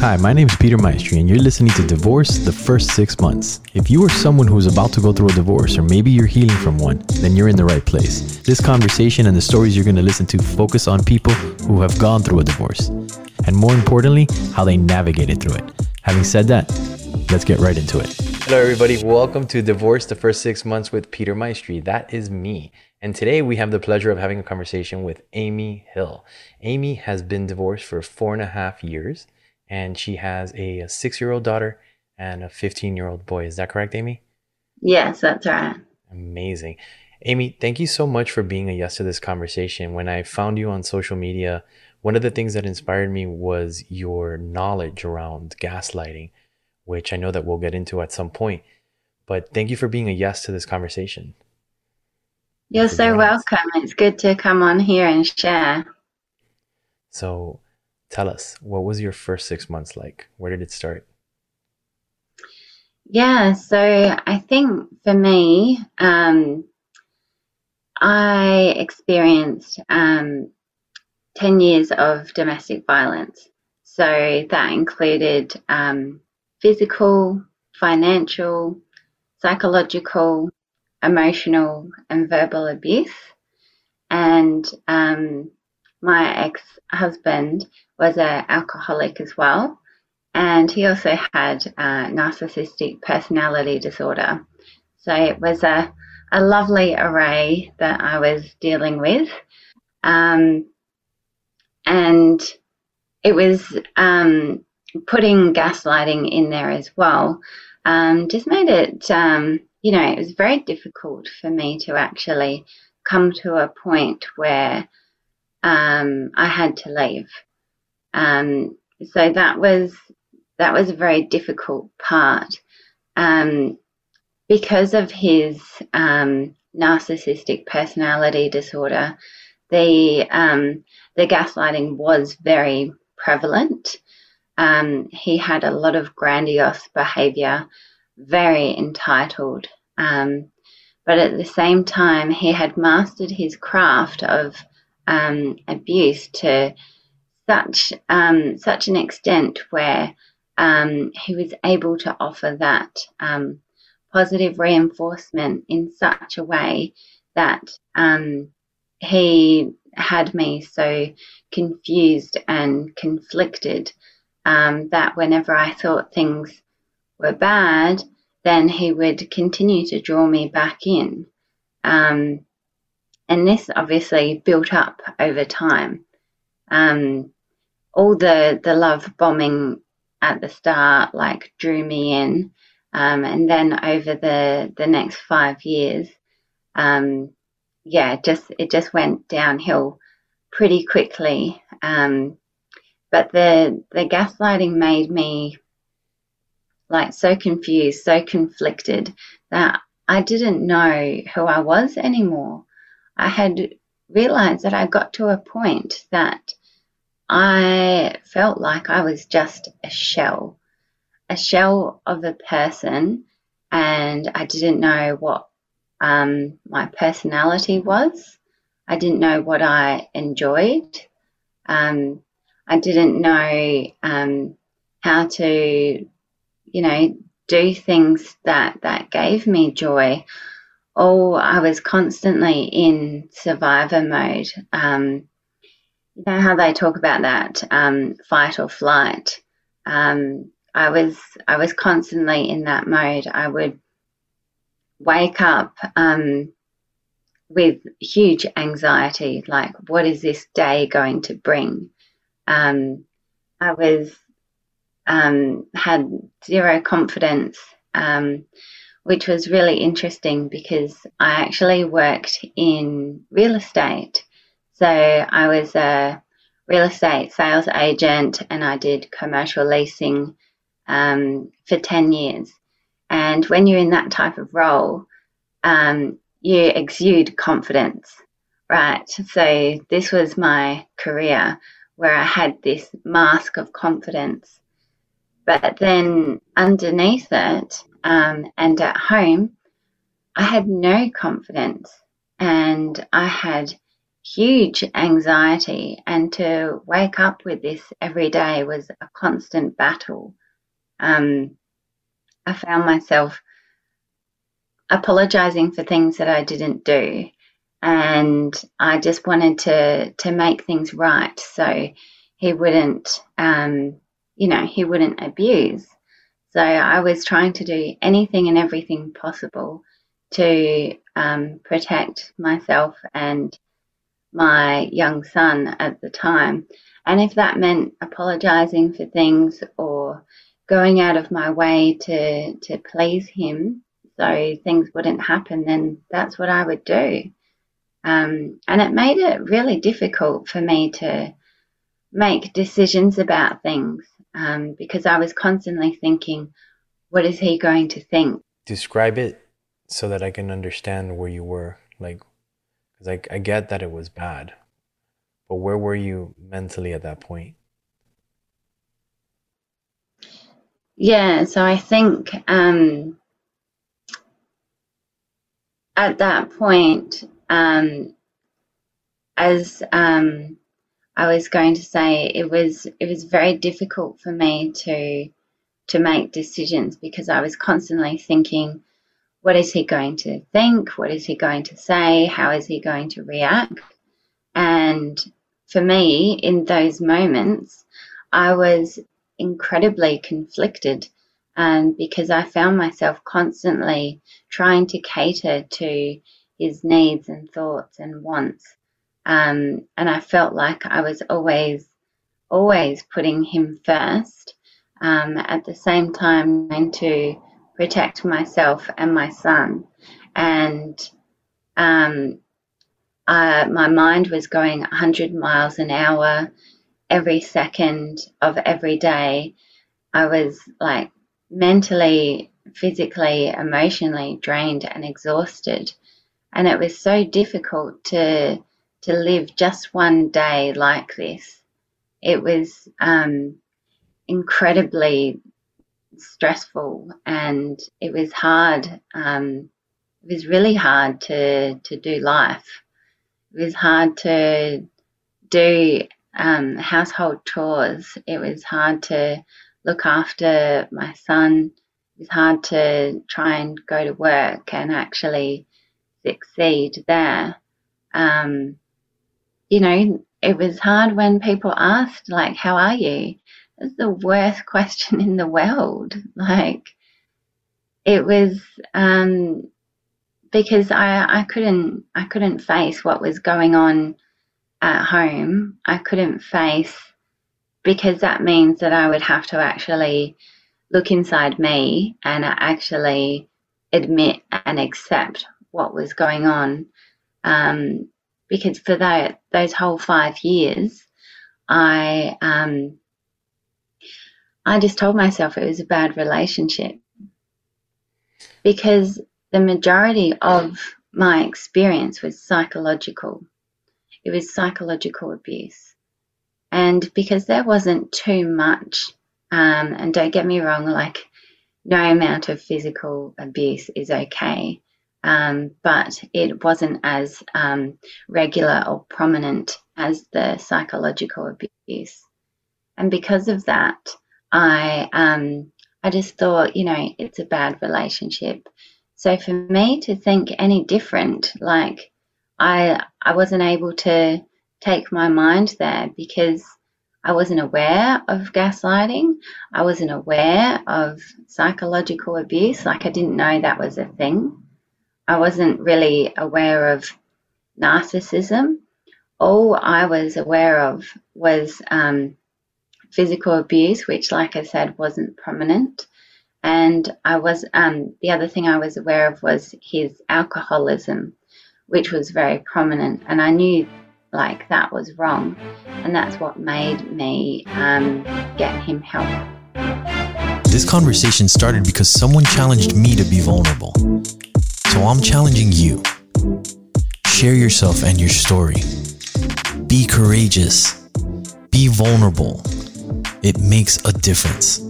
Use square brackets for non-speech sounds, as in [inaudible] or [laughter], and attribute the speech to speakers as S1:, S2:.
S1: Hi, my name is Peter Maestri, and you're listening to Divorce the First Six Months. If you are someone who's about to go through a divorce, or maybe you're healing from one, then you're in the right place. This conversation and the stories you're going to listen to focus on people who have gone through a divorce, and more importantly, how they navigated through it. Having said that, let's get right into it. Hello, everybody. Welcome to Divorce the First Six Months with Peter Maestri. That is me. And today we have the pleasure of having a conversation with Amy Hill. Amy has been divorced for four and a half years and she has a, six year old daughter and a 15 year old boy. Is that correct, Amy?
S2: Yes, that's right.
S1: Amazing. Amy, thank you so much for being a yes to this conversation. When I found you on social media, one of the things that inspired me was your knowledge around gaslighting, which I know that we'll get into at some point. But thank you for being a yes to this conversation.
S2: You're so welcome. It's good to come on here and share.
S1: So, tell us what was your first six months like? Where did it start?
S2: Yeah so i think for me um, i experienced um, 10 years of domestic violence. So that included um, physical financial psychological emotional and verbal abuse. And um, my ex-husband was an alcoholic as well, and he also had a narcissistic personality disorder. So it was a, a lovely array that I was dealing with. Um, and it was um, putting gaslighting in there as well, um, just made it, um, you know, it was very difficult for me to actually come to a point where um, I had to leave. Um, so that was that was a very difficult part um, because of his um, narcissistic personality disorder. The um, the gaslighting was very prevalent. Um, he had a lot of grandiose behaviour, very entitled. but at the same time, he had mastered his craft of um, abuse to such um, such an extent where um, he was able to offer that um, positive reinforcement in such a way that um, he had me so confused and conflicted um, that whenever I thought things were bad, then he would continue to draw me back in. Um, and this obviously built up over time. Um, all the the love bombing at the start like drew me in, um, and then over the the next five years, um, yeah, just it just went downhill pretty quickly. Um, but the the gaslighting made me like so confused, so conflicted that I didn't know who I was anymore. I had realized that I got to a point that I felt like I was just a shell, a shell of a person, and I didn't know what um, my personality was. I didn't know what I enjoyed. Um, I didn't know um, how to, you know, do things that that gave me joy oh, I was constantly in survivor mode. Um, you know how they talk about that um, fight or flight. Um, I was I was constantly in that mode. I would wake up um, with huge anxiety, like what is this day going to bring? Um, I was um, had zero confidence. Um, which was really interesting because I actually worked in real estate. So I was a real estate sales agent and I did commercial leasing um, for 10 years. And when you're in that type of role, um, you exude confidence, right? So this was my career where I had this mask of confidence. But then underneath it, um, and at home, I had no confidence and I had huge anxiety, and to wake up with this every day was a constant battle. Um, I found myself apologizing for things that I didn't do, and I just wanted to to make things right so he wouldn't, um, you know, he wouldn't abuse. So I was trying to do anything and everything possible to um, protect myself and my young son at the time. And if that meant apologizing for things or going out of my way to, to please him so things wouldn't happen, then that's what I would do. Um, and it made it really difficult for me to make decisions about things um, because I was constantly thinking, what is he going to think?
S1: Describe it so that I can understand where you were. Like, because I, I get that it was bad, but where were you mentally at that point?
S2: Yeah, so I think um, at that point, um, as um, I was going to say, it was it was very difficult for me to to make decisions because I was constantly thinking, what is he going to think? What is he going to say? How is he going to react? And for me, in those moments, I was incredibly conflicted um, because I found myself constantly trying to cater to his needs and thoughts and wants. Um, and I felt like I was always, always putting him first. Um, at the same time, trying to protect myself and my son. And um, uh, my mind was going 100 miles an hour every second of every day. I was like mentally, physically, emotionally drained and exhausted. And it was so difficult to to live just one day like this. It was um, incredibly stressful and it was hard. Um, it was really hard to, to do life. It was hard to do um, household chores. It was hard to look after my son. It was hard to try and go to work and actually succeed there. Um, you know, it was hard when people asked, like, how are you? It's the worst [laughs] question in the world. Like, it was, um, because I, I couldn't, I couldn't face what was going on at home. I couldn't face, because that means that I would have to actually look inside me and actually admit and accept what was going on. Um, because for that those whole five years, I um, I just told myself it was a bad relationship. Because the majority of my experience was psychological. It was psychological abuse, and because there wasn't too much, um, and don't get me wrong, like no amount of physical abuse is okay um, but it wasn't as um, regular or prominent as the psychological abuse. And because of that, I um, I just thought, you know, it's a bad relationship. So for me to think any different, like I I wasn't able to take my mind there because I wasn't aware of gaslighting. I wasn't aware of psychological abuse. Like I didn't know that was a thing. I wasn't really aware of narcissism. All I was aware of was um, physical abuse, which, like I said, wasn't prominent. And I was um, the other thing I was aware of was his alcoholism, which was very prominent, and I knew like that was wrong, and that's what made me um, get him help.
S1: This conversation started because someone challenged me to be vulnerable. So I'm challenging you. Share yourself and your story. Be courageous. Be vulnerable. It makes a difference.